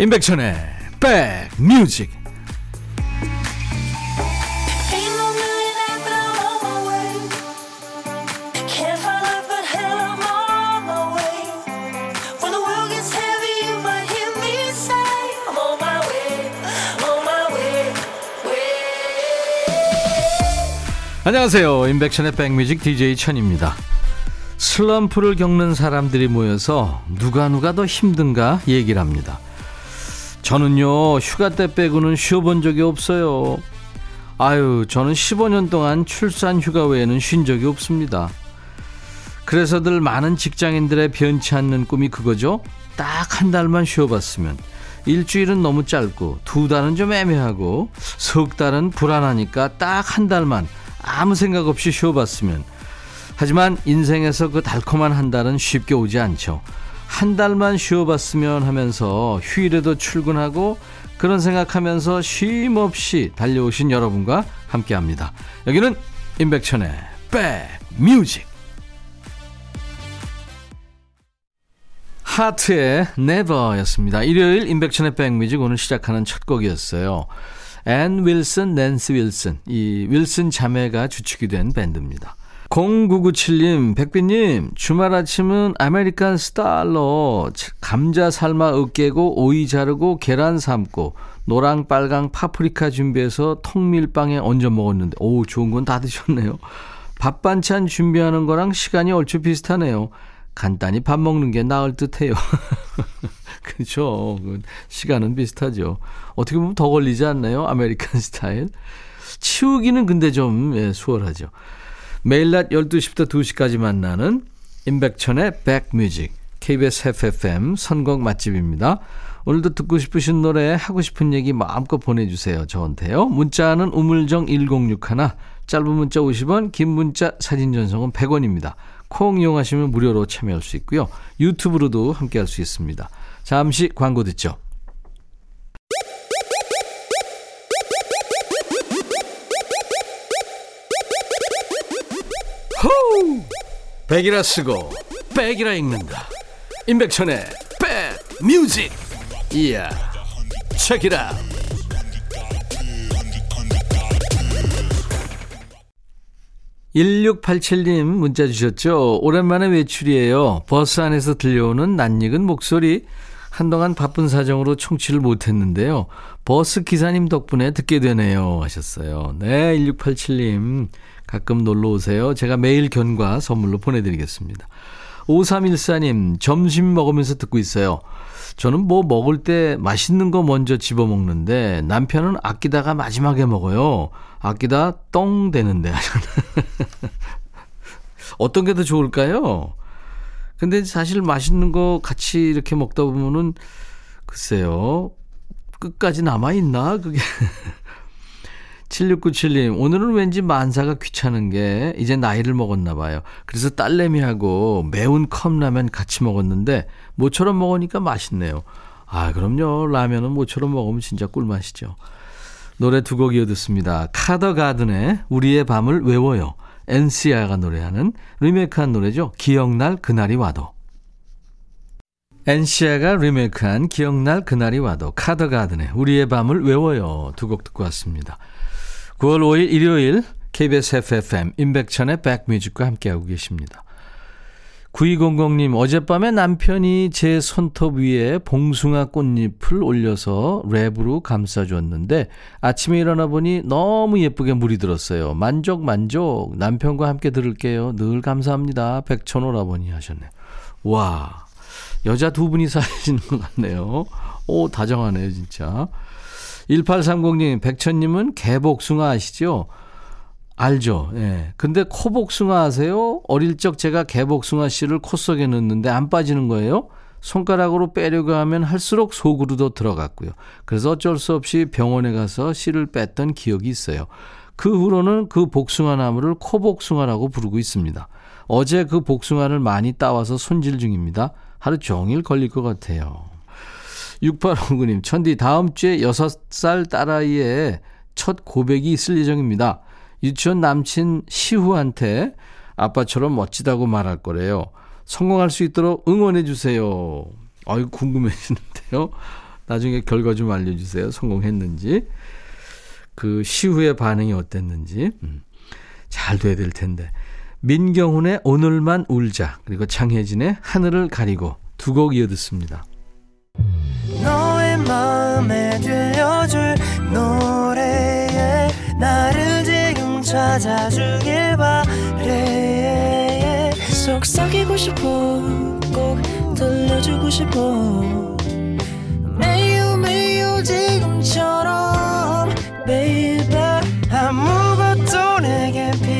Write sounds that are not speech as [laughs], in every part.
임백천의 백뮤직. 안녕하세요 임백천의 백뮤직 DJ 천입니다 슬럼프를 겪는 사람들이 모여서 누가 누가 더 힘든가 얘기를 합니다 저는요 휴가 때 빼고는 쉬어본 적이 없어요. 아유 저는 15년 동안 출산 휴가 외에는 쉰 적이 없습니다. 그래서들 많은 직장인들의 변치 않는 꿈이 그거죠. 딱 한 달만 쉬어봤으면 일주일은 너무 짧고 두 달은 좀 애매하고 석 달은 불안하니까 딱 한 달만 아무 생각 없이 쉬어봤으면 하지만 인생에서 그 달콤한 한 달은 쉽게 오지 않죠. 한 달만 쉬어봤으면 하면서 휴일에도 출근하고 그런 생각하면서 쉼 없이 달려오신 여러분과 함께 합니다. 여기는 임백천의 백뮤직. 하트의 Never였습니다. 일요일 임백천의 백뮤직 오늘 시작하는 첫 곡이었어요. 앤 윌슨, 낸스 윌슨. 이 윌슨 자매가 주축이 된 밴드입니다. 0997님, 백빈님, 주말 아침은 American 스타일로 감자 삶아 으깨고 오이 자르고 계란 삶고 노랑 빨강 파프리카 준비해서 통밀빵에 얹어 먹었는데, 오, 좋은 건 다 드셨네요. 밥 반찬 준비하는 거랑 시간이 얼추 비슷하네요. 간단히 밥 먹는 게 나을 듯 해요. 그렇죠. 시간은 비슷하죠. 어떻게 보면 더 걸리지 않나요? American 스타일. 치우기는 근데 좀 예, 수월하죠. 매일 낮 12시부터 2시까지 만나는 임백천의 백뮤직 KBS FFM 선곡 맛집입니다. 오늘도 듣고 싶으신 노래 하고 싶은 얘기 마음껏 보내주세요. 저한테요. 문자는 우물정 1061 짧은 문자 50원 긴 문자 사진 전송은 100원입니다. 콩 이용하시면 무료로 참여할 수 있고요. 유튜브로도 함께할 수 있습니다. 잠시 광고 듣죠. 백이라 쓰고 백이라 읽는다. 임백천의 백 뮤직. 이야. Check it out. (1687님) 문자 주셨죠 오랜만에 외출이에요 버스 안에서 들려오는 낯익은 목소리 한동안 바쁜 사정으로 청취를 못했는데요 버스 기사님 덕분에 듣게 되네요 하셨어요 네 1687님 가끔 놀러 오세요 제가 매일 견과 선물로 보내드리겠습니다 5314님 점심 먹으면서 듣고 있어요 저는 뭐 먹을 때 맛있는 거 먼저 집어 먹는데 남편은 아끼다가 마지막에 먹어요. 아끼다 똥 되는데. [laughs] 어떤 게 더 좋을까요? 근데 사실 맛있는 거 같이 이렇게 먹다 보면은 글쎄요. 끝까지 남아있나? 그게. [laughs] 7697님, 오늘은 왠지 만사가 귀찮은 게 이제 나이를 먹었나 봐요. 그래서 딸내미하고 매운 컵라면 같이 먹었는데 모처럼 먹으니까 맛있네요. 아, 그럼요. 라면은 모처럼 먹으면 진짜 꿀맛이죠. 노래 두 곡 이어듣습니다. 카더 가든의 우리의 밤을 외워요. 엔시아가 노래하는 리메이크한 노래죠. 기억날 그날이 와도. 엔시아가 리메이크한 기억날 그날이 와도 카더 가든의 우리의 밤을 외워요. 두 곡 듣고 왔습니다. 9월 5일 일요일 KBS FFM 임백천의 백뮤직과 함께하고 계십니다. 9200님, 어젯밤에 남편이 제 손톱 위에 봉숭아 꽃잎을 올려서 랩으로 감싸줬는데 아침에 일어나 보니 너무 예쁘게 물이 들었어요. 만족, 만족. 남편과 함께 들을게요. 늘 감사합니다. 백천오라버니 하셨네요. 와, 여자 두 분이 사시는 것 같네요. 오, 다정하네요, 진짜. 1830님, 백천님은 개복숭아 아시죠? 알죠. 예. 근데 코복숭아 아세요? 어릴 적 제가 개복숭아 씨를 코 속에 넣는데 안 빠지는 거예요. 손가락으로 빼려고 하면 할수록 속으로도 들어갔고요. 그래서 어쩔 수 없이 병원에 가서 씨를 뺐던 기억이 있어요. 그 후로는 그 복숭아 나무를 코복숭아라고 부르고 있습니다. 어제 그 복숭아를 많이 따와서 손질 중입니다. 하루 종일 걸릴 것 같아요. 6859님, 천디 다음 주에 6살 딸아이의 첫 고백이 있을 예정입니다. 유치원 남친 시후한테 아빠처럼 멋지다고 말할 거래요. 성공할 수 있도록 응원해 주세요. 아유 궁금해지는데요. 나중에 결과 좀 알려주세요. 성공했는지. 그 시후의 반응이 어땠는지. 음. 잘 돼야 될 텐데. 민경훈의 오늘만 울자. 그리고 장혜진의 하늘을 가리고 두 곡 이어 듣습니다. 너의 마음에 들려줄 노래에 나를 지금 찾아주길 바래 속삭이고 싶어 꼭 들려주고 싶어 매우 매우 지금처럼 baby 아무것도 내게 필요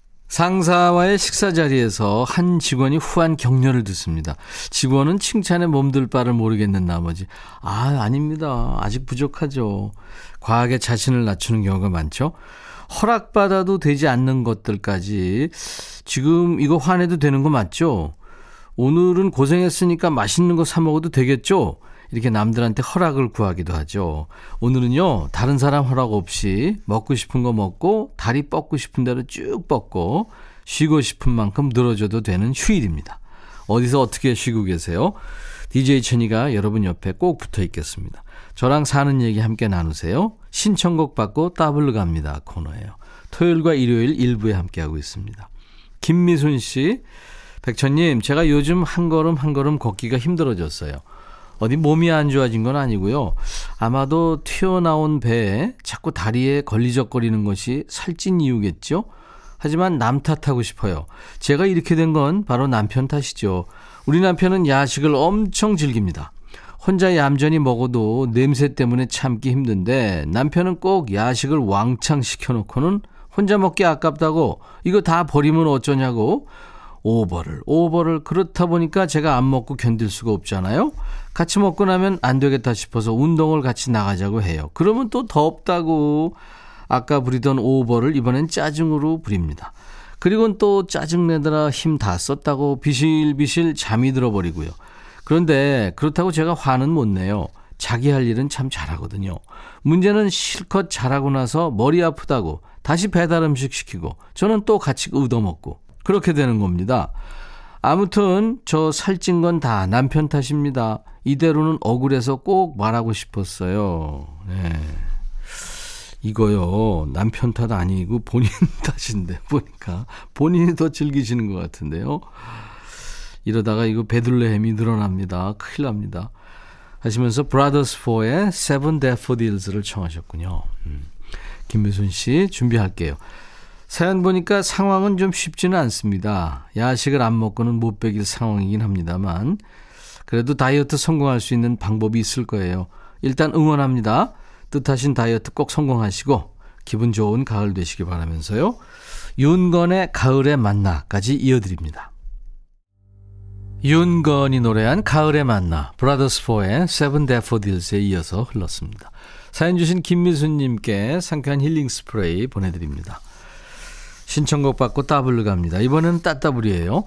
상사와의 식사 자리에서 한 직원이 후한 격려를 듣습니다. 직원은 칭찬에 몸둘 바를 모르겠는 나머지 아 아닙니다. 아직 부족하죠. 과하게 자신을 낮추는 경우가 많죠. 허락받아도 되지 않는 것들까지 지금 이거 화내도 되는 거 맞죠? 오늘은 고생했으니까 맛있는 거 사 먹어도 되겠죠? 이렇게 남들한테 허락을 구하기도 하죠. 오늘은요, 다른 사람 허락 없이 먹고 싶은 거 먹고 다리 뻗고 싶은 대로 쭉 뻗고 쉬고 싶은 만큼 늘어져도 되는 휴일입니다. 어디서 어떻게 쉬고 계세요? DJ 천이가 여러분 옆에 꼭 붙어 있겠습니다. 저랑 사는 얘기 함께 나누세요. 신청곡 받고 따블로 갑니다. 코너예요. 토요일과 일요일 일부에 함께하고 있습니다. 김미순 씨, 백천님, 제가 요즘 한 걸음 한 걸음 걷기가 힘들어졌어요. 어디 몸이 안 좋아진 건 아니고요. 아마도 튀어나온 배에 자꾸 다리에 걸리적거리는 것이 살찐 이유겠죠? 하지만 남 탓하고 싶어요. 제가 이렇게 된 건 바로 남편 탓이죠. 우리 남편은 야식을 엄청 즐깁니다. 혼자 얌전히 먹어도 냄새 때문에 참기 힘든데 남편은 꼭 야식을 왕창 시켜놓고는 혼자 먹기 아깝다고 이거 다 버리면 어쩌냐고 오버를 오버를 그렇다 보니까 제가 안 먹고 견딜 수가 없잖아요. 같이 먹고 나면 안 되겠다 싶어서 운동을 같이 나가자고 해요. 그러면 또 덥다고 아까 부리던 오버를 이번엔 짜증으로 부립니다. 그리고는 또 짜증내더라 힘 다 썼다고 비실비실 잠이 들어버리고요. 그런데 그렇다고 제가 화는 못 내요. 자기 할 일은 참 잘하거든요. 문제는 실컷 잘하고 나서 머리 아프다고 다시 배달 음식 시키고 저는 또 같이 얻어먹고 그렇게 되는 겁니다. 아무튼 저 살찐 건 다 남편 탓입니다. 이대로는 억울해서 꼭 말하고 싶었어요. 네. 이거요 남편 탓 아니고 본인 [laughs] 탓인데 보니까 본인이 더 즐기시는 것 같은데요. 이러다가 이거 베들레헴이 늘어납니다. 큰일 납니다. 하시면서 브라더스 4의 Seven Daffodils를 청하셨군요. 음. 김미순 씨 준비할게요. 사연 보니까 상황은 좀 쉽지는 않습니다. 야식을 안 먹고는 못 베길 상황이긴 합니다만 그래도 다이어트 성공할 수 있는 방법이 있을 거예요. 일단 응원합니다. 뜻하신 다이어트 꼭 성공하시고 기분 좋은 가을 되시기 바라면서요. 윤건의 가을에 만나까지 이어드립니다. 윤건이 노래한 가을에 만나 브라더스 4의 Seven Daffodils에 이어서 흘렀습니다. 사연 주신 김미수님께 상쾌한 힐링 스프레이 보내드립니다. 신청곡 받고 따블로 갑니다. 이번에는 따따블이에요.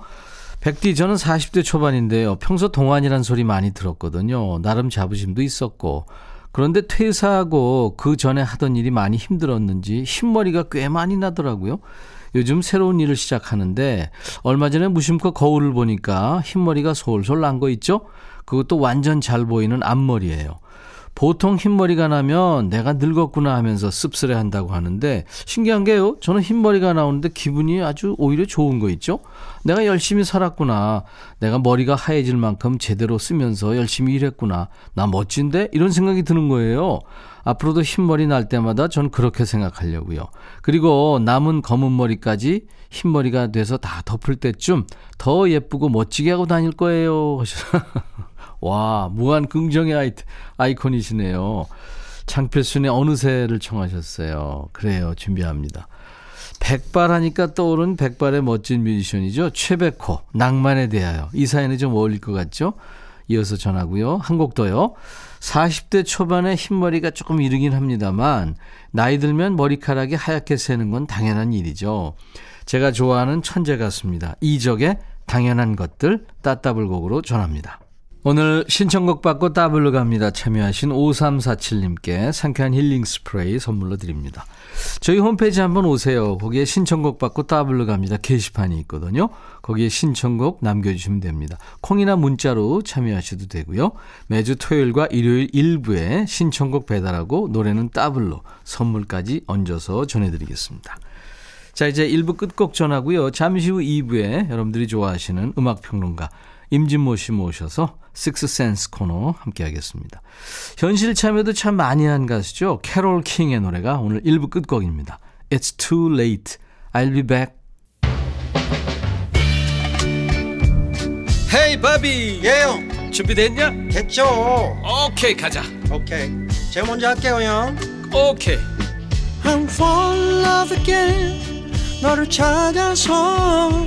백디 저는 40대 초반인데요. 평소 동안이란 소리 많이 들었거든요. 나름 자부심도 있었고 그런데 퇴사하고 그 전에 하던 일이 많이 힘들었는지 흰머리가 꽤 많이 나더라고요. 요즘 새로운 일을 시작하는데 얼마 전에 무심코 거울을 보니까 흰머리가 솔솔 난 거 있죠? 그것도 완전 잘 보이는 앞머리예요. 보통 흰머리가 나면 내가 늙었구나 하면서 씁쓸해 한다고 하는데 신기한 게요. 저는 흰머리가 나오는데 기분이 아주 오히려 좋은 거 있죠. 내가 열심히 살았구나. 내가 머리가 하얘질 만큼 제대로 쓰면서 열심히 일했구나. 나 멋진데? 이런 생각이 드는 거예요. 앞으로도 흰머리 날 때마다 전 그렇게 생각하려고요. 그리고 남은 검은 머리까지 흰머리가 돼서 다 덮을 때쯤 더 예쁘고 멋지게 하고 다닐 거예요. [laughs] 와, 무한 긍정의 아이, 아이콘이시네요. 장필순의 어느새를 청하셨어요. 그래요. 준비합니다. 백발 하니까 떠오른 백발의 멋진 뮤지션이죠. 최백호, 낭만에 대하여. 이 사연이 좀 어울릴 것 같죠? 이어서 전하고요. 한 곡 더요. 40대 초반에 흰머리가 조금 이르긴 합니다만, 나이 들면 머리카락이 하얗게 새는 건 당연한 일이죠. 제가 좋아하는 천재 가수입니다. 이적의 당연한 것들 따따블 곡으로 전합니다. 오늘 신청곡 받고 따블로 갑니다. 참여하신 5347님께 상쾌한 힐링 스프레이 선물로 드립니다. 저희 홈페이지 한번 오세요. 거기에 신청곡 받고 따블로 갑니다. 게시판이 있거든요. 거기에 신청곡 남겨주시면 됩니다. 콩이나 문자로 참여하셔도 되고요. 매주 토요일과 일요일 일부에 신청곡 배달하고 노래는 따블로 선물까지 얹어서 전해드리겠습니다. 자, 이제 1부 끝곡 전하고요. 잠시 후 2부에 여러분들이 좋아하시는 음악평론가 임진모 씨 모셔서 식스센스 코너 함께 하겠습니다. 현실 참여도 참 많이 한 가수죠. 캐롤 킹의 노래가 오늘 1부 끝곡입니다. It's too late. I'll be back. 헤이 바비 예영 준비됐냐? 됐죠 오케이 가자 오케이 제가 먼저 할게요 형 오케이 I'm fall in love again 너를 찾아서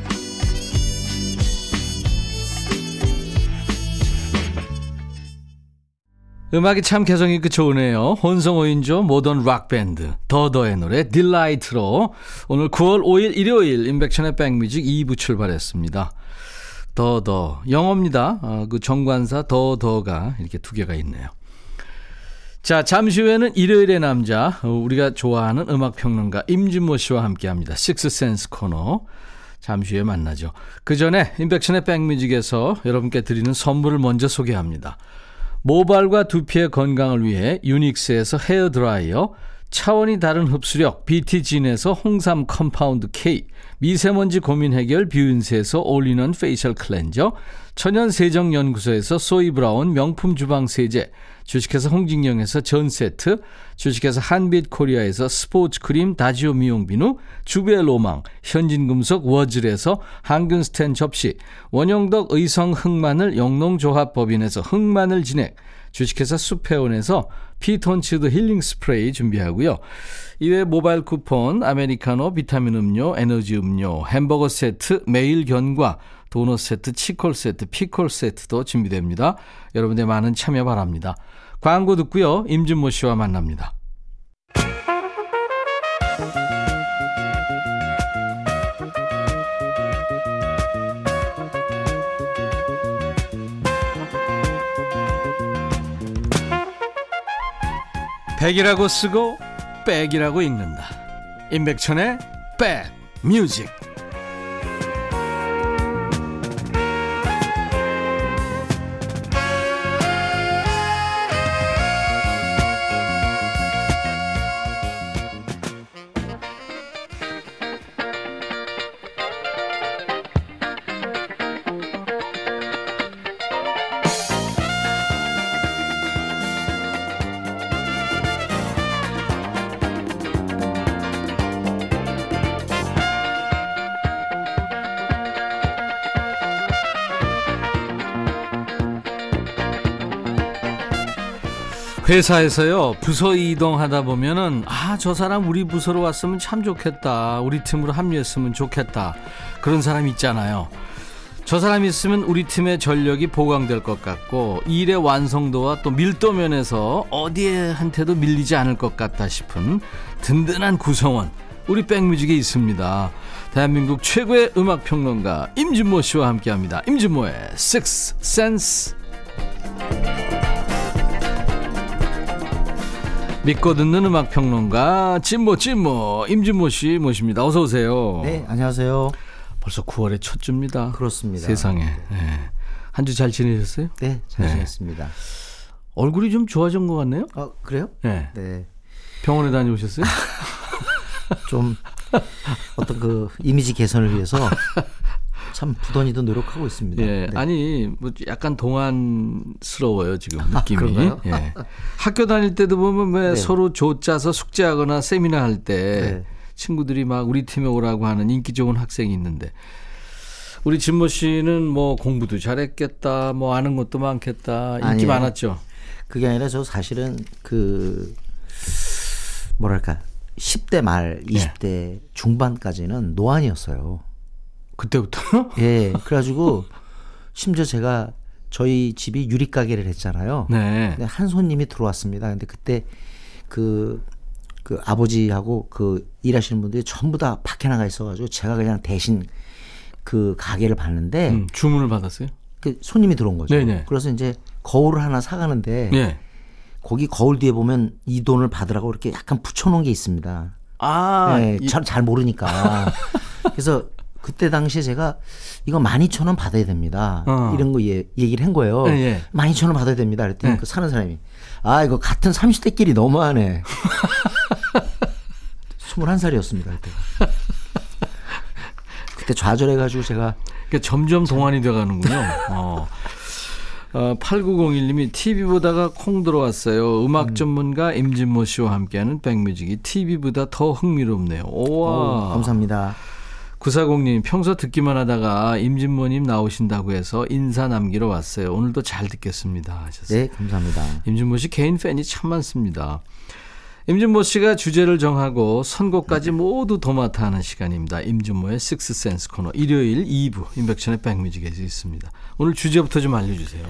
음악이 참 개성 있고 좋으네요. 혼성 5인조 모던 락 밴드 더더의 노래 Delight로 오늘 9월 5일 일요일 인백션의 백뮤직 2부 출발했습니다. 더더 영어입니다. 어, 그 정관사 더더가 이렇게 두 개가 있네요. 자, 잠시 후에는 일요일의 남자, 어, 우리가 좋아하는 음악 평론가 임진모 씨와 함께 합니다. 식스센스 코너. 잠시 후에 만나죠. 그 전에 인백션의 백뮤직에서 여러분께 드리는 선물을 먼저 소개합니다. 모발과 두피의 건강을 위해 유닉스에서 헤어 드라이어, 차원이 다른 흡수력 BT진에서 홍삼 compound K, 미세먼지 고민 해결 뷰인스에서 올리는 facial cleanser, 천연 세정 연구소에서 소이 브라운 명품 주방 세제, 주식회사 홍진경에서 전 세트, 주식회사 한빛 코리아에서 스포츠 크림 다지오 미용 비누, 주베 로망, 현진금속 워즐에서 항균 스텐 접시, 원영덕 의성 흑마늘 영농조합법인에서 흑마늘 진액, 주식회사 수페온에서 피톤치드 힐링 스프레이 준비하고요. 이외 모바일 쿠폰, 아메리카노, 비타민 음료, 에너지 음료, 햄버거 세트, 매일 견과, 도넛 세트, 치콜 세트, 피콜 세트도 준비됩니다. 여러분의 많은 참여 바랍니다. 광고 듣고요. 임준모 씨와 만납니다. 백이라고 쓰고 백이라고 읽는다. 임백천의 백 뮤직. 회사에서요 부서 이동하다 보면은 아 저 사람 우리 부서로 왔으면 참 좋겠다. 우리 팀으로 합류했으면 좋겠다. 그런 사람 있잖아요. 저 사람 있으면 우리 팀의 전력이 보강될 것 같고 일의 완성도와 또 밀도 면에서 어디에 한테도 밀리지 않을 것 같다 싶은 든든한 구성원 우리 백뮤직에 있습니다. 대한민국 최고의 음악 평론가 임진모 씨와 함께합니다. 임진모의 Six Sense 믿고 듣는 음악 평론가 진모 진모 임진모 씨 모십니다. 어서 오세요. 네, 안녕하세요. 벌써 9월의 첫 주입니다. 그렇습니다. 세상에. 네. 한주 잘 지내셨어요? 네, 잘 네. 지냈습니다. 얼굴이 좀 좋아진 것 같네요. 아, 그래요? 네. 네. 병원에 다녀오셨어요? [laughs] 좀 어떤 그 이미지 개선을 위해서 [laughs] 참 부단히도 노력하고 있습니다. 예. 네. 아니, 뭐 약간 동안스러워요, 지금 느낌이. 그런가요? 예. 학교 다닐 때도 보면 왜 네. 서로 조 짜서 숙제하거나 세미나 할때 네. 친구들이 막 우리 팀에 오라고 하는 인기 좋은 학생이 있는데 우리 진모 씨는 뭐 공부도 잘했겠다, 뭐 아는 것도 많겠다, 인기 아니에요. 많았죠. 그게 아니라 저 사실은 그 뭐랄까 10대 말, 예. 20대 중반까지는 노안이었어요. 그때부터 [laughs] 예. 그래가지고 심지어 제가 저희 집이 유리 가게를 했잖아요. 네. 근데 한 손님이 들어왔습니다. 근데 그때 그, 그 아버지하고 그 일하시는 분들이 전부 다 밖에 나가 있어가지고 제가 그냥 대신 그 가게를 봤는데 음, 주문을 받았어요? 그 손님이 들어온 거죠. 네네. 그래서 이제 거울을 하나 사가는데 예. 거기 거울 뒤에 보면 이 돈을 받으라고 이렇게 약간 붙여놓은 게 있습니다. 아, 네, 이- 잘, 잘 모르니까. [laughs] 그래서 그때 당시에 제가 이거 12,000원 받아야 됩니다. 어. 이런 거 예, 얘기를 한 거예요. 예, 예. 12,000원 받아야 됩니다. 그랬더니 예. 그 사는 사람이 아, 이거 같은 30대끼리 너무하네. [laughs] 21살이었습니다. 그때. 그때 좌절해가지고 제가 그러니까 점점 동안이 돼가는군요. 어. 어, 8901님이 TV 보다가 콩 들어왔어요. 음악 전문가 임진모 씨와 함께하는 백뮤직이 TV보다 더 흥미롭네요. 오와. 어우, 감사합니다. 940님 평소 듣기만 하다가 임진모님 나오신다고 해서 인사 남기러 왔어요. 오늘도 잘 듣겠습니다. 하셨어요. 네, 감사합니다. 임진모 씨 개인 팬이 참 많습니다. 임진모 씨가 주제를 정하고 선곡까지 모두 도맡아 하는 시간입니다. 임진모의 식스센스 코너 일요일 2부 임백천의 백뮤직에서 있습니다. 오늘 주제부터 좀 알려주세요.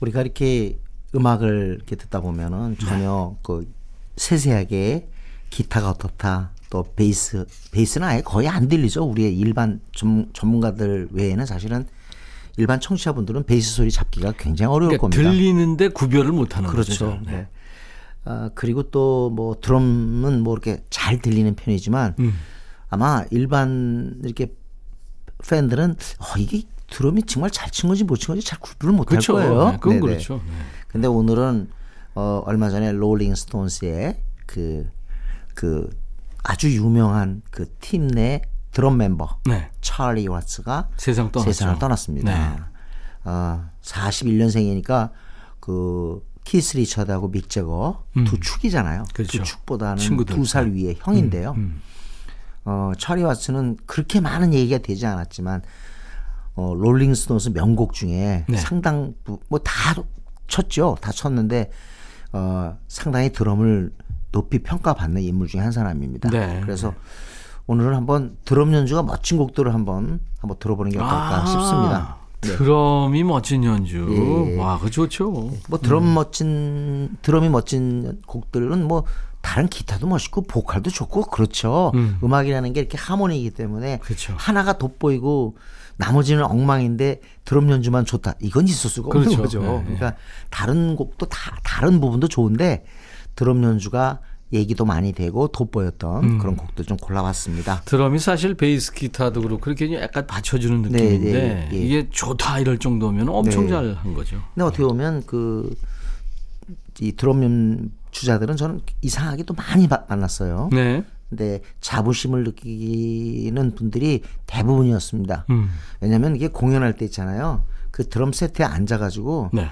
우리가 이렇게 음악을 이렇게 듣다 보면은 전혀 그 세세하게 기타가 어떻다 또 베이스 베이스는 아예 거의 안 들리죠 우리의 일반 전, 전문가들 외에는 사실은 일반 청취자분들은 베이스 소리 잡기가 굉장히 어려울 그러니까 겁니다. 들리는데 구별을 못하는 그렇죠. 거죠. 네. 아, 그리고 또 뭐 드럼은 뭐 이렇게 잘 들리는 편이지만 음. 아마 일반 이렇게 팬들은 어, 이게 드럼이 정말 잘 친 건지 못 친 건지 잘 구분을 못할 그렇죠. 거예요. 네, 그건 네네. 그렇죠. 네. 근데 오늘은 어 얼마 전에 롤링 스톤스의 그, 그 아주 유명한 그 팀 내 드럼 멤버 네. 찰리 와츠가 세상 떠났죠. 세상을 떠났습니다. 네. 어, 41년생이니까 그 키스 리처드하고 믹 재거 두 축이잖아요. 음. 그렇죠. 두 축보다는 친구들. 음, 두살 위에 형인데요. 어, 찰리 와츠는 그렇게 많은 얘기가 되지 않았지만 어, 롤링스톤스 명곡 중에 네. 상당 뭐 다 쳤죠. 다 쳤는데 어, 상당히 드럼을 높이 평가받는 인물 중에 한 사람입니다. 네. 그래서 오늘은 한번 드럼 연주가 멋진 곡들을 한번 한번 들어보는 게 어떨까 아, 싶습니다. 네. 드럼이 멋진 연주. 예. 와, 그 좋죠. 뭐 드럼 멋진 드럼이 멋진 곡들은 뭐 다른 기타도 멋있고 보컬도 좋고 그렇죠. 음. 음. 악이라는게 이렇게 하모니이기 때문에 그렇죠. 하나가 돋보이고 나머지는 엉망인데 드럼 연주만 좋다. 이건 있을 수가 없는 그렇죠. 거죠. 네, 네. 그러니까 다른 곡도 다 다른 부분도 좋은데 드럼 연주가 얘기도 많이 되고 돋보였던 음. 그런 곡들 좀 골라봤습니다. 드럼이 사실 베이스 기타도 그렇고 그렇게 약간 받쳐주는 느낌인데 네, 예. 이게 좋다 이럴 정도면 엄청 네. 잘한 거죠. 근데 어떻게 보면 그 이 드럼 연주자들은 저는 이상하게 또 많이 바- 만났어요. 네. 근데 자부심을 느끼는 분들이 대부분이었습니다. 음. 왜냐하면 이게 공연할 때 있잖아요. 그 드럼 세트에 앉아가지고 네.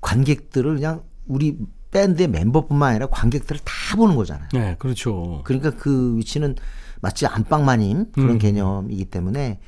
관객들을 그냥 우리 밴드의 멤버뿐만 아니라 관객들을 다 보는 거잖아요. 네, 그렇죠. 그러니까 그 위치는 마치 안방 마님 그런 음. 개념이기 때문에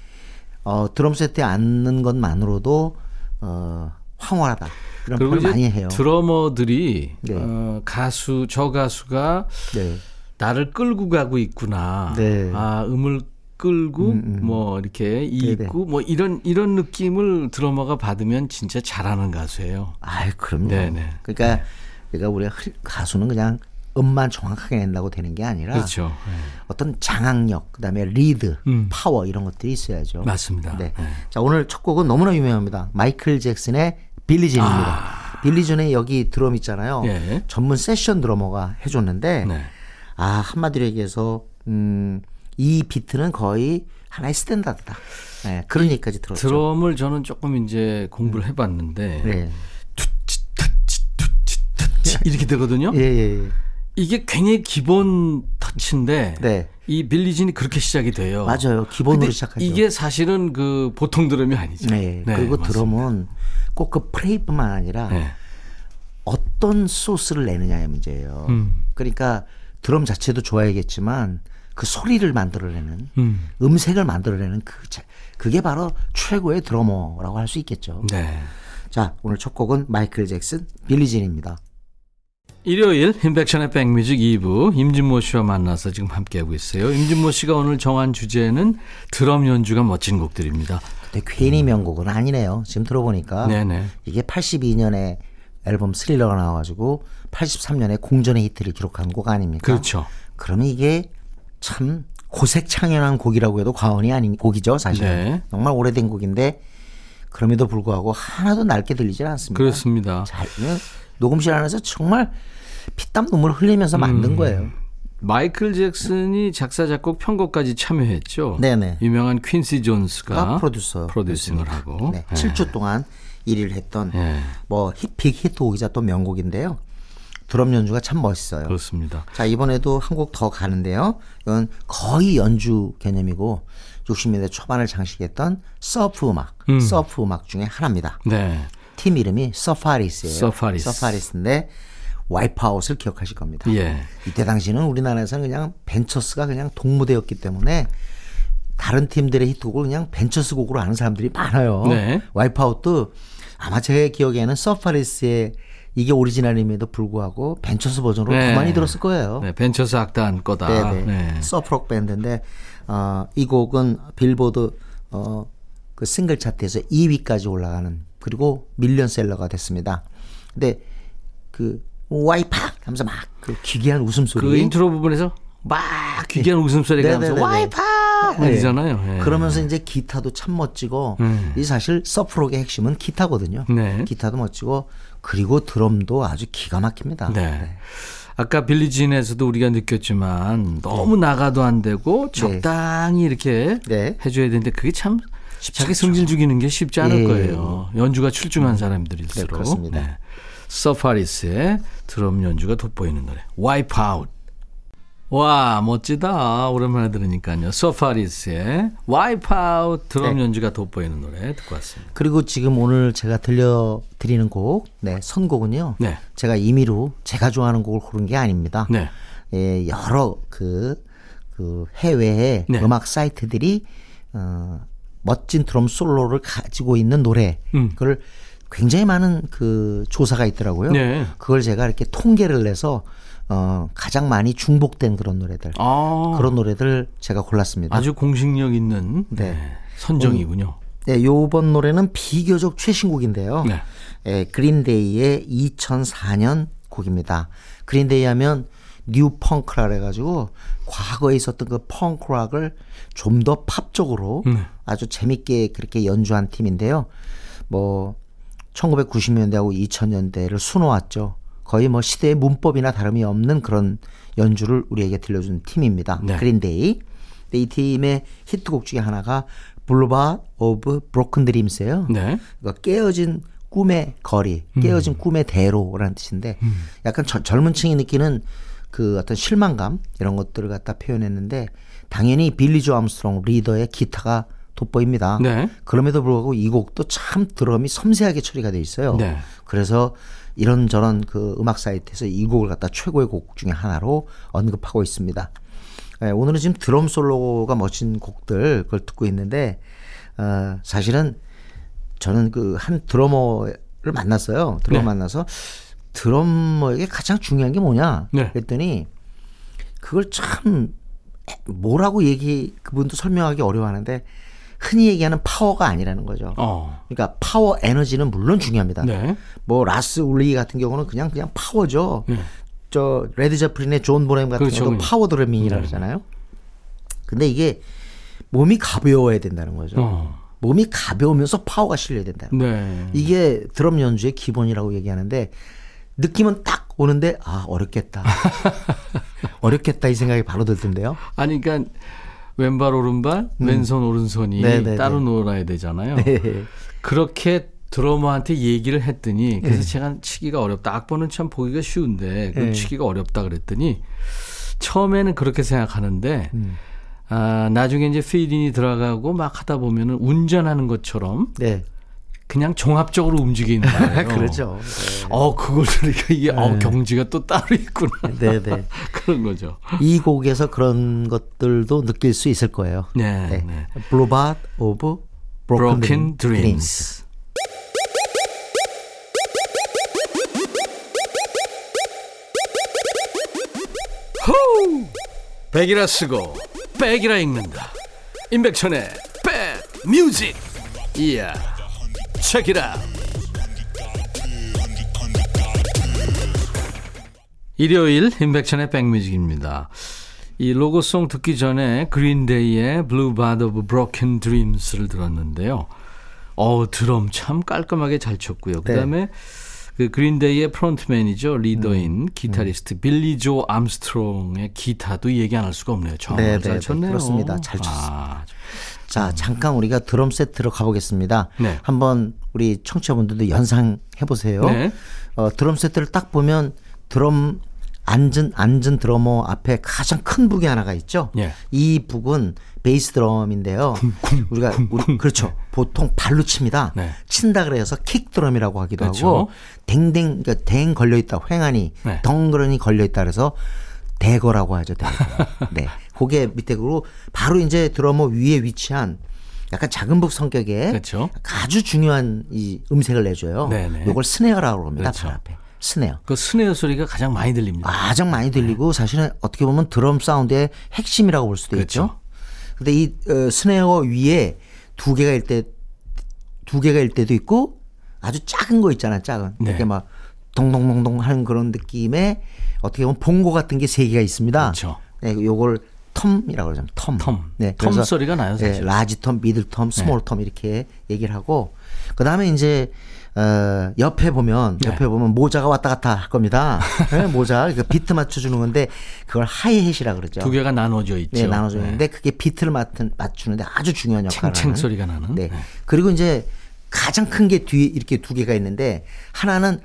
어, 드럼 세트에 앉는 것만으로도 어, 황홀하다 이런 그리고 이제 많이 해요. 드러머들이 네. 어, 가수 저 가수가 네. 나를 끌고 가고 있구나. 네. 아 음을 끌고 뭐 이렇게 이고 뭐 이런 이런 느낌을 드러머가 받으면 진짜 잘하는 가수예요. 아이 그럼요. 네네. 그러니까 그러니까 우리가 흐- 가수는 그냥 음만 정확하게 낸다고 되는 게 아니라 그렇죠. 네. 어떤 장악력, 그다음에 리드, 음. 파워 이런 것들이 있어야죠. 맞습니다. 네. 네. 자 오늘 첫 곡은 너무나 유명합니다. 마이클 잭슨의 Billie Jean입니다. Billie Jean의 여기 드럼 있잖아요. 아. 예. 전문 세션 드러머가 해줬는데 네. 아 한마디로 얘기해서 음, 이 비트는 거의 하나의 스탠다드다. 네, 그런 얘기까지 들었죠. 드럼을 저는 조금 이제 공부를 해봤는데 네. 터치 이렇게 되거든요. 예, 예, 예. 이게 굉장히 기본 터치인데 네. 이 빌리진이 그렇게 시작이 돼요. 맞아요. 기본으로 시작하죠. 이게 사실은 그 보통 드럼이 아니죠. 네. 그리고 맞습니다. 드럼은 꼭 그 프레이뿐만 아니라 네. 어떤 소스를 내느냐의 문제예요. 음. 그러니까 드럼 자체도 좋아야겠지만 그 소리를 만들어내는 음. 음색을 만들어내는 그 자- 그게 바로 최고의 드러머라고 할 수 있겠죠. 네. 자 오늘 첫 곡은 마이클 잭슨 빌리진입니다. 일요일 인백션의 백뮤직 2부 임진모 씨와 만나서 지금 함께하고 있어요. 임진모 씨가 오늘 정한 주제는 드럼 연주가 멋진 곡들입니다. 근데 괜히 명곡은 아니네요. 지금 들어보니까 네네. 이게 82년에 앨범 스릴러가 나와가지고 83년에 공전의 히트를 기록한 곡 아닙니까? 그렇죠. 그러면 이게 참 고색창연한 곡이라고 해도 과언이 아닌 곡이죠, 사실. 네. 정말 오래된 곡인데 그럼에도 불구하고 하나도 낡게 들리질 않습니다. 그렇습니다. 잘 녹음실 안에서 정말 피땀 눈물 흘리면서 음. 만든 거예요. 마이클 잭슨이 작사 작곡 편곡까지 참여했죠. 네네. 유명한 퀸시 존스가 가 프로듀서 프로듀싱을 하고 네, 예. 7주 동안 1위를 했던 예. 뭐 힙픽 히트곡이자 또 명곡인데요. 드럼 연주가 참 멋있어요. 그렇습니다. 자 이번에도 한 곡 더 가는데요. 이건 거의 연주 개념이고 60년대 초반을 장식했던 surf 음악, surf 음악 중에 하나입니다. 네. 팀 이름이 서파리스예요. 서파리스. 서파리스인데 Wipe Out을 기억하실 겁니다. 예. 이때 당시는 우리나라에서는 그냥 벤처스가 그냥 독무대였기 때문에 다른 팀들의 히트곡을 그냥 벤처스 곡으로 아는 사람들이 많아요. 네. Wipe Out도 아마 제 기억에는 서파리스의 이게 오리지널임에도 불구하고 벤처스 버전으로 네. 더 많이 들었을 거예요. 네, 벤처스 악단 거다. 네네. 네. surf록 밴드인데 어, 이 곡은 빌보드 어, 그 싱글 차트에서 2위까지 올라가는 그리고 밀리언셀러가 됐습니다. 근데 그 Wipe Out 하면서 막 그 기괴한 웃음소리 그 인트로 부분에서 막 기괴한 웃음소리가 나면서 네네네네. 와이파 네. 이잖아요. 예. 그러면서 이제 기타도 참 멋지고 음. 이 사실 서프록의 핵심은 기타거든요. 네. 기타도 멋지고 그리고 드럼도 아주 기가 막힙니다. 네. 아까 빌리진에서도 우리가 느꼈지만 너무 나가도 안 되고 적당히 이렇게 네. 해줘야 되는데 그게 참 자기 성질 죽이는 게 쉽지 않을 예. 거예요. 연주가 출중한 사람들일수록. 네, 그렇습니다. 서파리스의 드럼 연주가 돋보이는 노래. Wipe Out. 와 멋지다. 오랜만에 들으니까요. 서파리스의 Wipe Out 드럼 네. 연주가 돋보이는 노래 듣고 왔습니다. 그리고 지금 오늘 제가 들려드리는 곡, 네, 선곡은요. 네. 제가 임의로 제가 좋아하는 곡을 고른 게 아닙니다. 네. 예, 여러 그, 그 해외의 네. 음악 사이트들이 어, 멋진 드럼 솔로를 가지고 있는 노래, 음. 그걸 굉장히 많은 그 조사가 있더라고요. 네. 그걸 제가 이렇게 통계를 내서 어, 가장 많이 중복된 그런 노래들, 아, 그런 노래들 제가 골랐습니다. 아주 공신력 있는 네. 네, 선정이군요. 네, 요번 노래는 비교적 최신곡인데요. 네. 예, 그린데이의 2004년 곡입니다. 그린데이 하면 new punk라 그래가지고 과거에 있었던 그 펑크락을 좀 더 팝적으로 네. 아주 재밌게 그렇게 연주한 팀인데요. 뭐 1990년대하고 2000년대를 수놓았죠. 거의 뭐 시대의 문법이나 다름이 없는 그런 연주를 우리에게 들려준 팀입니다. 네. 그린데이. 근데 이 팀의 히트곡 중에 하나가 Boulevard of Broken Dreams예요. 네. 그러니까 깨어진 꿈의 거리, 깨어진 꿈의 대로라는 뜻인데 약간 저- 젊은 층이 느끼는 그 어떤 실망감 이런 것들을 갖다 표현했는데 당연히 빌리 조 암스트롱 리더의 기타가 돋보입니다. 네. 그럼에도 불구하고 이 곡도 참 드럼이 섬세하게 처리가 돼 있어요. 네. 그래서 이런저런 그 음악 사이트에서 이 곡을 갖다 최고의 곡 중에 하나로 언급하고 있습니다. 예, 오늘은 지금 드럼 솔로가 멋진 곡들 그걸 듣고 있는데 어, 사실은 저는 그 한 드러머를 만났어요. 드러머 네. 만나서 드러머에게 가장 중요한 게 뭐냐? 네. 그랬더니 그걸 참 뭐라고 얘기 그분도 설명하기 어려워하는데 흔히 얘기하는 파워가 아니라는 거죠. 어. 그러니까 파워 에너지는 물론 중요합니다. 네. 뭐 라스 울리히 같은 경우는 그냥 그냥 파워죠. 저 레드 제플린의 존 보넴 같은 그렇죠. 경우도 파워 drumming이라 네. 그러잖아요. 근데 이게 몸이 가벼워야 된다는 거죠. 어. 몸이 가벼우면서 파워가 실려야 된다. 네. 이게 드럼 연주의 기본이라고 얘기하는데 느낌은 딱 오는데 아 어렵겠다. [laughs] 어렵겠다 이 생각이 바로 들던데요. 아니 그러니까 왼발 오른발, 왼손 오른손이 음. 네네네. 따로 놀아야 되잖아요. 네. 그렇게 드러머한테 얘기를 했더니 그래서 네. 제가 치기가 어렵다. 악보는 참 보기가 쉬운데 그 네. 치기가 어렵다 그랬더니 처음에는 그렇게 생각하는데 음. 아, 나중에 이제 필인이 들어가고 막 하다 보면은 운전하는 것처럼 네. 그냥 종합적으로 움직이는 [laughs] 거예요. 그렇죠. 어, 그걸 들으니까 이게 어, 경지가 또 따로 있구나. 네, 네. [laughs] 그런 거죠. 이 곡에서 그런 것들도 느낄 수 있을 거예요. 네, 네. Boulevard of Broken 드림스. Dreams. 후! 백이라 쓰고 백이라 읽는다. 임백천의 백 뮤직. 이야. Check it out. 일요일 임백천의 백뮤직입니다. 이 로고송 듣기 전에 그린데이의 Boulevard of Broken Dreams를 들었는데요. 어 드럼 참 깔끔하게 잘 쳤고요. 네. 그다음에 그 그린데이의 frontman이죠 음. 리더인 기타리스트 빌리 조 암스트롱의 기타도 얘기 안 할 수가 없네요. 정말 네, 잘 네, 쳤네요. 그렇습니다. 잘 쳤습니다. 아, 자, 잠깐 우리가 드럼 세트로 가보겠습니다. 네. 한번 우리 청취자분들도 연상해 보세요. 네. 어, 드럼 세트를 딱 보면 드럼 앉은 앉은 드러머 앞에 가장 큰 북이 하나가 있죠. 예. 이 북은 베이스 드럼인데요. 우리가 우리, 그렇죠. 보통 발로 칩니다. 네. 친다 그래서 킥 드럼이라고 하기도 그렇죠. 하고 댕댕 그러니까 댕 걸려 있다 횡하니 네. 덩그러니 걸려 있다 그래서 대거라고 하죠. 대거. [laughs] 네. 그게 밑에 그리고 바로 이제 드러머 위에 위치한 약간 작은 북 성격의 그렇죠. 아주 중요한 이 음색을 내줘요. 네네. 요걸 snare라고 합니다. 그렇죠. 발 앞에. snare. 그 snare 소리가 가장 많이 들립니다. 가장 많이 들리고 사실은 어떻게 보면 드럼 사운드의 핵심이라고 볼 수도 그렇죠. 있죠. 근데 이 어, snare 위에 두 개가 일 때 두 개가 일 때도 있고 아주 작은 거 있잖아요. 작은 네. 이렇게 막 동동동동 하는 그런 느낌의 어떻게 보면 봉고 같은 게 세 개가 있습니다. 그렇죠. 네, 요걸 tom이라고 그러죠. tom. tom. 네, tom 소리가 나요, 사실. 네, large tom, middle tom, small tom 이렇게 얘기를 하고 그다음에 이제 어, 옆에 보면 네. 옆에 보면 모자가 왔다 갔다 할 겁니다. 네, [laughs] 모자 그 비트 맞춰 주는 건데 그걸 하이햇이라 그러죠. 두 개가 나눠져 있죠. 네, 나눠져 있는데 그게 비트를 맡은 맞추는데 아주 중요한 역할을 챙챙 하는. 소리가 나는. 네. 네. 그리고 이제 가장 큰 게 뒤에 이렇게 두 개가 있는데 하나는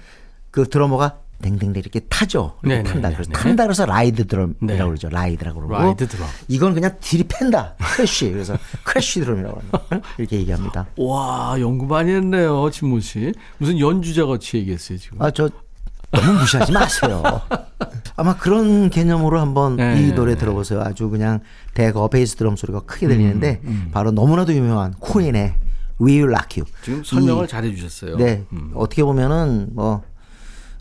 그 드러머가 댕댕댕 이렇게 타죠. 이렇게 네네, 탄다. 네, 그래서 네. 탄다 그래서 ride 드럼이라고 네. 그러죠. ride라고 그러고. ride 드럼. 이건 그냥 들이팬다. Crash. 그래서 [laughs] crash 드럼이라고 합니다. [laughs] 이렇게 얘기합니다. 와 연구 많이 했네요, 진모 씨. 무슨 연주자 같이 얘기했어요 지금. 아, 저 너무 무시하지 마세요. [laughs] 아마 그런 개념으로 한번 네. 이 노래 들어보세요. 아주 그냥 대거 베이스 드럼 소리가 크게 들리는데 음, 바로 너무나도 유명한 퀸의 We Will Rock You. 지금 설명을 이- 잘해 주셨어요. 네. 음. 어떻게 보면은 뭐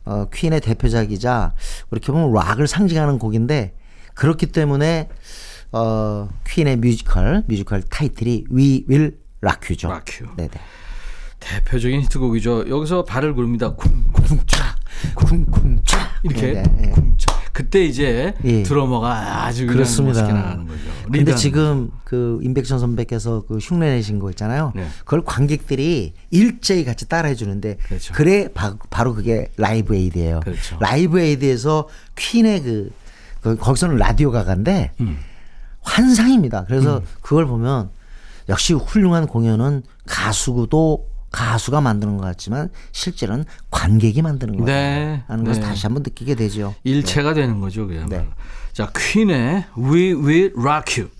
어, 퀸의 대표작이자 이렇게 보면 락을 상징하는 곡인데 그렇기 때문에 어, 퀸의 뮤지컬 뮤지컬 타이틀이 We Will Rock You죠. Rock You. 네네. 대표적인 히트곡이죠. 여기서 발을 구릅니다. 쿵쿵차, 쿵쿵차 이렇게 네, 네. 쿵차. 그때 이제 예. 드러머가 아주 그렇습니다. 멋있게 나가는 거죠. 근데 지금 그 임백천 선배께서 그 흉내 내신 거 있잖아요. 네. 그걸 관객들이 일제히 같이 따라해 주는데 그렇죠. 래 바로 그게 Live Aid예요. 그렇죠. Live Aid에서 퀸의 그, 그 거기서는 Radio Ga Ga인데 음. 환상입니다. 그래서 그걸 보면 역시 훌륭한 공연은 가수도 가수가 만드는 것 같지만 실제로는 관객이 만드는 거다 네. 하는 것을 네. 다시 한번 느끼게 되죠. 일체가 되는 거죠, 그야말로. 네. 자, 퀸의 We Will Rock You.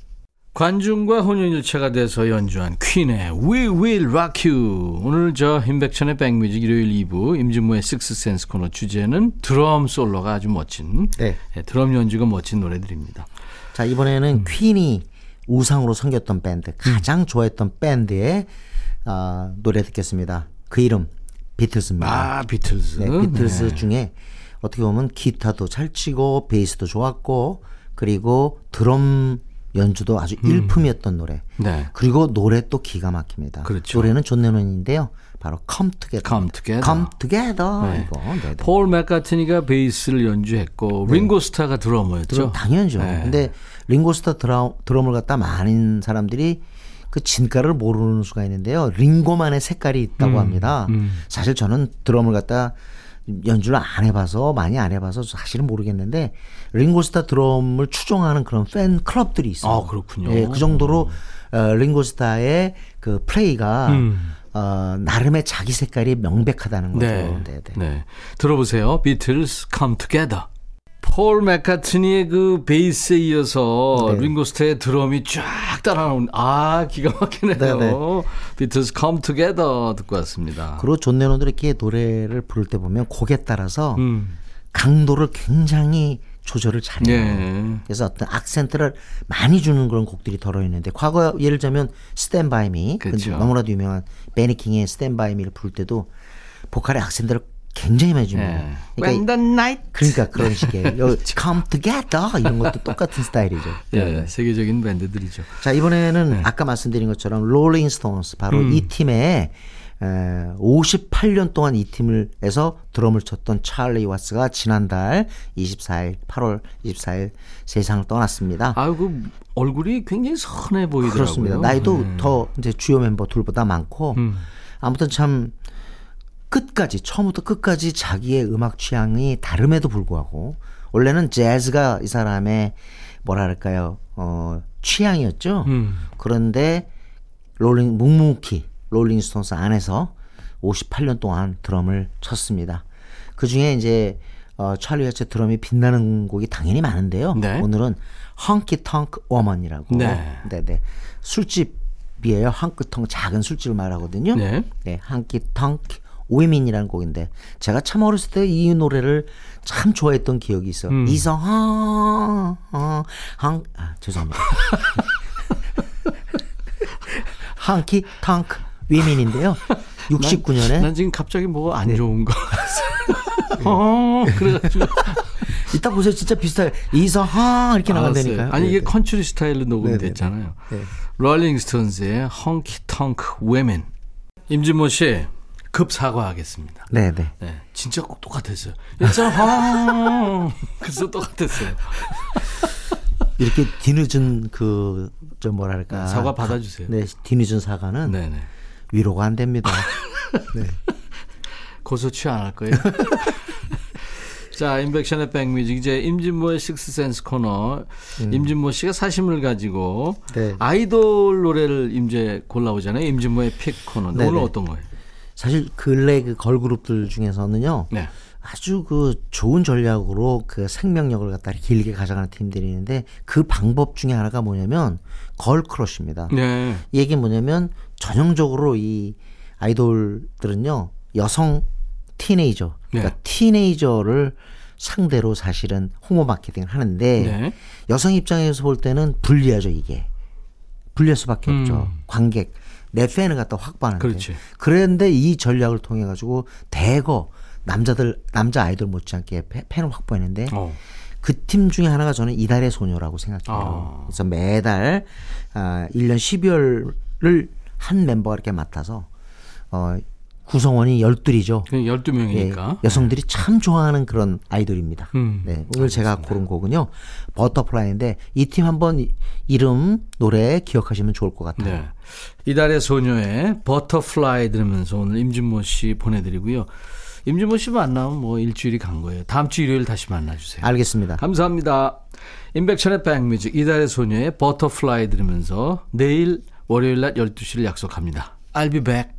관중과 혼연일체가 돼서 연주한 퀸의 We Will Rock You. 오늘 저 임백천의 백뮤직 일요일 2부 임진모의 식스센스 코너 주제는 드럼 솔로가 아주 멋진 네. 예, 드럼 연주가 멋진 노래들입니다. 자 이번에는 퀸이 우상으로 섬겼던 밴드 가장 좋아했던 밴드의 아, 노래 듣겠습니다. 그 이름 비틀스입니다. 아, 비틀즈. 네, 비틀스 네. 중에 어떻게 보면 기타도 잘 치고 베이스도 좋았고 그리고 드럼 연주도 아주 일품이었던 노래. 네. 그리고 노래 또 기가 막힙니다. 그렇죠. 노래는 존 레논인데요. 바로 Come Together. Come Together. Come Together. 네. 이거. 네, 네. 폴 맥카트니가 베이스를 연주했고 링고 스타가 드러머였죠. 드럼 당연하죠. 네. 근데 링고 스타 드라, 드럼을 갖다 많은 사람들이 그 진가를 모르는 수가 있는데요. 링고만의 색깔이 있다고 합니다. 사실 저는 드럼을 갖다 연주를 안 해봐서 많이 안 해봐서 사실은 모르겠는데 링고스타 드럼을 추종하는 그런 팬 클럽들이 있어요. 아, 그렇군요. 예, 그 정도로 어, 링고스타의 그 플레이가 음. 어, 나름의 자기 색깔이 명백하다는 거죠. 네. 네, 네. 네. 들어보세요. 비틀스 Come Together. 폴 맥카트니의 그 베이스에 이어서 네. 링고스타의 드럼이 쫙 따라 나오는 아 기가 막히네요. 네, 네. 비틀스 Come Together 듣고 왔습니다. 그리고 존 레논도 이렇게 노래를 부를 때 보면 곡에 따라서 음. 강도를 굉장히 조절을 잘해요. 예. 그래서 어떤 악센트를 많이 주는 그런 곡들이 더러 있는데 과거 예를 들자면 Stand by Me 그렇죠. 너무나도 유명한 베니킹의 Stand by Me를 부를 때도 보컬의 악센트를 굉장히 많이 줍니다. 예. 그러니까 When the night. 그러니까 그런 식의 요 [laughs] come together 이런 것도 [laughs] 똑같은 스타일이죠. 예, 세계적인 밴드들이죠. 자 이번에는 네. 아까 말씀드린 것처럼 롤링 스톤스 바로 음. 이 팀의 에, 58년 동안 이 팀을 에서 드럼을 쳤던 찰리 와츠가 지난달 24일 8월 24일 세상을 떠났습니다. 아유, 그 얼굴이 굉장히 선해 보이더라고요. 그렇습니다. 나이도 음. 더 이제 주요 멤버 둘보다 많고 음. 아무튼 참 끝까지 처음부터 끝까지 자기의 음악 취향이 다름에도 불구하고 원래는 재즈가 이 사람의 뭐랄까요 어 취향이었죠. 음. 그런데 롤링 묵묵히 롤링스톤스 안에서 58년 동안 드럼을 쳤습니다. 그 중에 이제 어, 찰리 와츠 드럼이 빛나는 곡이 당연히 많은데요. 네. 오늘은 Honky Tonk Women이라고. 네. 네네. 술집이에요. Honky tonk 작은 술집을 말하거든요. 네. 네, Honky Tonk Women이라는 곡인데 제가 참 어렸을 때 이 노래를 참 좋아했던 기억이 있어. 음. 이성헝 헝 아, 죄송합니다. [laughs] Honky Tonk Women인데요. 69년에 난 지금 갑자기 뭐가 네. 안 좋은 거. 어, 그래가지고 [laughs] 이따 보세요. 진짜 비슷해요. 이성헝 이렇게 나간다니까요. 알았어요. 아니 이게 네, country 스타일로 녹음됐잖아요. 네. 롤링스톤스의 Honky Tonk Women. 임진모 씨, 급 사과하겠습니다. 네, 네. 네, 진짜 꼭 똑같았어요. 이성헝 [laughs] 그래서 똑같았어요. 이렇게 뒤늦은 그 좀 뭐랄까 사과 받아주세요. 네, 뒤늦은 사과는 네네. 위로가 안 됩니다. [laughs] 네. 고소 취 안 할 거예요. [laughs] 자, 인백션의 백뮤직 이제 임진모의 식스센스 코너. 임진모 씨가 사심을 가지고 음. 네. 아이돌 노래를 이제 골라오잖아요. 임진모의 픽 코너인데 네네. 오늘 어떤 거예요? 사실 근래 그 걸그룹들 중에서는요. 네. 아주 그 좋은 전략으로 그 생명력을 갖다 길게 가져가는 팀들이 있는데 그 방법 중에 하나가 뭐냐면 걸크러쉬입니다. 네. 이 얘기 뭐냐면 전형적으로 이 아이돌들은요 여성 티네이저 그러니까 네. 티네이저를 상대로 사실은 홍보 마케팅을 하는데 네. 여성 입장에서 볼 때는 불리하죠 이게 불리할 수밖에 없죠 관객 내 팬을 갖다 확보하는데 음. 그렇지. 그런데 이 전략을 통해 가지고 대거 남자들 남자 아이돌 못지않게 팬- 팬을 확보했는데 어. 그팀 중에 하나가 저는 이달의 소녀라고 생각해요. 아. 그래서 매달 아 1년 12월을 한 멤버가 이렇게 맡아서 어 구성원이 12이죠. 그냥 12명이니까. 예, 여성들이 참 좋아하는 그런 아이돌입니다. 음, 네, 오늘 제가 고른 곡은요. Butterfly인데 이 팀 한번 이- 이름 노래 기억하시면 좋을 것 같아요. 네. 이달의 소녀의 Butterfly 들으면서 오늘 임진모 씨 보내드리고요. 임진모 씨 만나면 뭐 일주일이 간 거예요. 다음 주 일요일 다시 만나주세요. 알겠습니다. 감사합니다. 임백천의 백뮤직 이달의 소녀의 Butterfly 들으면서 내일 월요일 낮 12시를 약속합니다. I'll be back.